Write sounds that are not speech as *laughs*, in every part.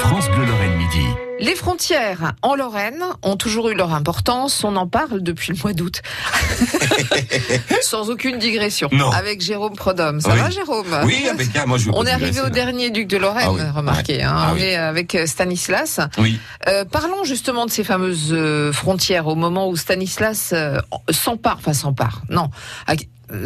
France Bleu Lorraine Midi. Les frontières en Lorraine ont toujours eu leur importance. On en parle depuis le mois d'août. *laughs* Sans aucune digression. Non. Avec Jérôme Prodhomme. Ça Oui. va, Jérôme Oui, impeccable. Moi, je On est arrivé au là. dernier duc de Lorraine, Ah oui. remarquez. Ouais. hein. Ah on oui. est avec euh, Stanislas. Oui. Euh, parlons justement de ces fameuses euh, frontières au moment où Stanislas euh, s'empare, enfin s'empare, non.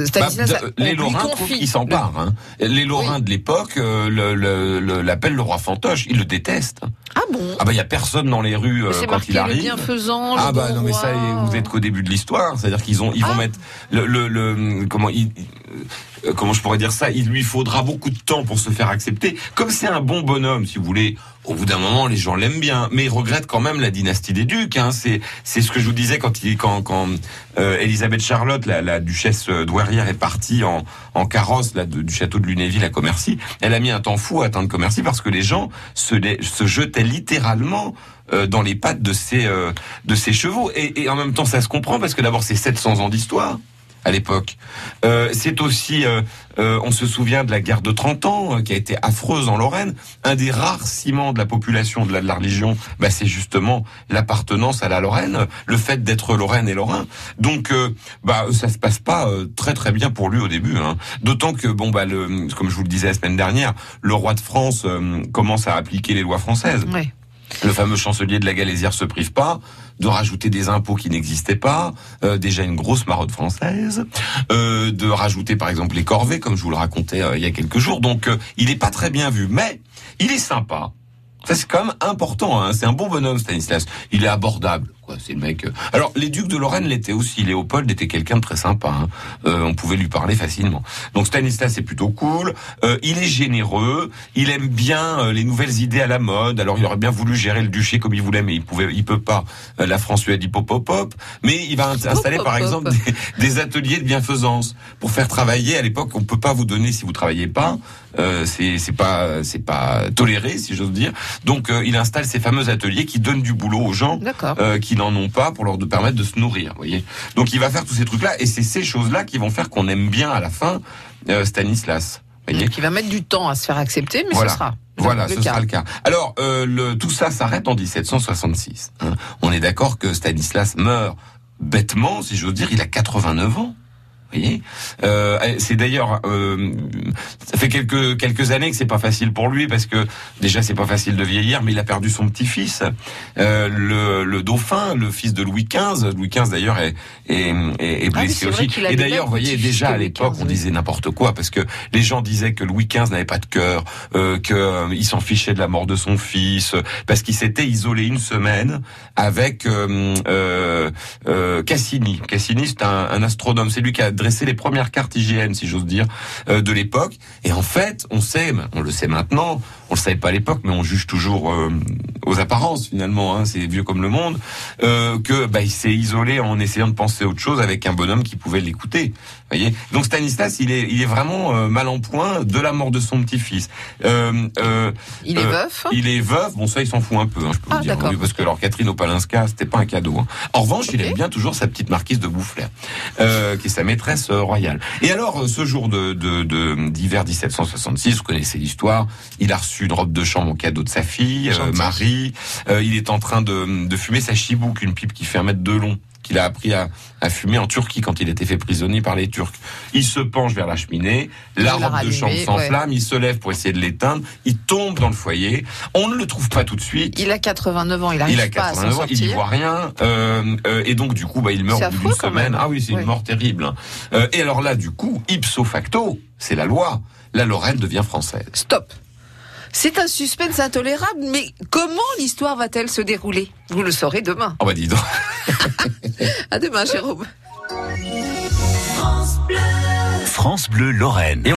Stanislas, Bah, de- les Lorrains qu'ils s'emparent. Hein. Les Lorrains de l'époque euh, le- le- le- l'appellent le roi fantoche. Ils le détestent. Ah bon Ah bah il y a personne dans les rues euh, quand marqué il arrive. bienfaisant, Ah bah bon non mais ça vous êtes qu'au début de l'histoire, c'est-à-dire qu'ils ont ils vont Ah. mettre le, le, le- comment euh, comment je pourrais dire ça, il lui faudra beaucoup de temps pour se faire accepter. Comme c'est un bon bonhomme si vous voulez, au bout d'un moment les gens l'aiment bien, mais ils regrettent quand même la dynastie des ducs hein, c'est c'est ce que je vous disais quand il quand quand euh, Elisabeth Charlotte la, la duchesse douairière est partie en en carrosse là de- du château de Lunéville à Commercy, elle a mis un temps fou à atteindre Commercy parce que les gens se se jetaient littéralement euh, dans les pattes de ces euh, de ces chevaux. Et, et en même temps ça se comprend parce que d'abord c'est 700 ans d'histoire à l'époque. Euh, c'est aussi, euh, euh, on se souvient de la guerre de 30 ans euh, qui a été affreuse en Lorraine. Un des rares ciments de la population de la, de la religion, bah, c'est justement l'appartenance à la Lorraine, le fait d'être Lorraine et Lorrain. Donc, euh, bah, ça se passe pas euh, très très bien pour lui au début. Hein. D'autant que, bon, bah, le, comme je vous le disais la semaine dernière, le roi de France commence à appliquer les lois françaises. Ouais. Le fameux chancelier de la Galésière se prive pas de rajouter des impôts qui n'existaient pas, euh, déjà une grosse marotte française, euh, de rajouter par exemple les corvées, comme je vous le racontais euh, il y a quelques jours. Donc euh, il est pas très bien vu, mais il est sympa. C'est quand même important. Hein. C'est un bon bonhomme Stanislas. Il est abordable. C'est le mec. euh. Alors les ducs de Lorraine l'étaient aussi. Léopold était quelqu'un de très sympa. Hein. Euh, on pouvait lui parler facilement. Donc Stanislas est plutôt cool. Euh, il est généreux. Il aime bien les nouvelles idées à la mode. Alors il aurait bien voulu gérer le duché comme il voulait, mais il pouvait, il peut pas. La France lui a dit pop pop pop. Mais il va ins- installer par exemple des, des ateliers de bienfaisance pour faire travailler. À l'époque, on peut pas vous donner si vous travaillez pas. Euh, c'est pas c'est pas toléré si j'ose dire. Donc euh, il installe ces fameux ateliers qui donnent du boulot aux gens euh, qui n'en ont pas pour leur de permettre de se nourrir. Voyez. Donc il va faire tous ces trucs là et c'est ces choses là qui vont faire qu'on aime bien à la fin euh, Stanislas. Voyez. Qui va mettre du temps à se faire accepter, mais Voilà. ce sera. Voilà, le ce cas. sera le cas. Alors, euh, le, tout ça s'arrête en 1766. hein. On est d'accord que Stanislas meurt bêtement, si j'ose dire, il a 89 ans. Vous voyez euh, C'est d'ailleurs, euh, ça fait quelques quelques années que c'est pas facile pour lui parce que déjà c'est pas facile de vieillir, mais il a perdu son petit-fils, euh, le, le dauphin, le fils de Louis XV. Louis XV d'ailleurs est, est, est, est Ah oui, blessé aussi. Et d'ailleurs, vous voyez, déjà à Louis l'époque, XV, on disait n'importe quoi parce que les gens disaient que Louis XV n'avait pas de cœur, euh, que euh, il s'en fichait de la mort de son fils, parce qu'il s'était isolé une semaine avec euh, euh, Cassini. Cassini, c'est un, un astronome, c'est lui qui a dressé les premières cartes IGN, si j'ose dire, euh, de l'époque. Et en fait, on sait, on le sait maintenant, on le savait pas à l'époque, mais on juge toujours euh, aux apparences finalement. Hein, c'est vieux comme le monde, euh, que bah, il s'est isolé en essayant de penser autre chose avec un bonhomme qui pouvait l'écouter. Voyez. Donc Stanislas, il est, il est vraiment euh, mal en point de la mort de son petit-fils. Il est veuf? il est veuf, bon ça il s'en fout un peu, hein, je peux Ah, vous dire, oui, parce que alors Catherine Opalinska, c'était pas un cadeau. hein. En revanche, il aime bien toujours sa petite marquise de Boufflers, qui est sa maîtresse euh, royale. Et alors, euh, ce jour de d'hiver 1766, vous connaissez l'histoire, il a reçu une robe de chambre au cadeau de sa fille, euh. Marie. Euh, il est en train de, de fumer sa chibouk, une pipe qui fait un mètre de long qu'il a appris à, à fumer en Turquie quand il était fait prisonnier par les Turcs. Il se penche vers la cheminée, la robe de chambre s'enflamme, il se lève pour essayer de l'éteindre, il tombe dans le foyer, on ne le trouve pas tout de suite. Il a 89 ans, il arrive Il a pas à s'en 89 ans, il n'y voit rien, euh, euh, et donc du coup, bah, il meurt au bout d'une semaine. Ah oui, c'est une mort terrible. Euh, et alors là, du coup, ipso facto, c'est la loi. La Lorraine devient française. Stop. C'est un suspense intolérable, mais comment l'histoire va-t-elle se dérouler? Vous le saurez demain. Oh bah dis donc. *laughs* À demain, Jérôme. France Bleu Lorraine.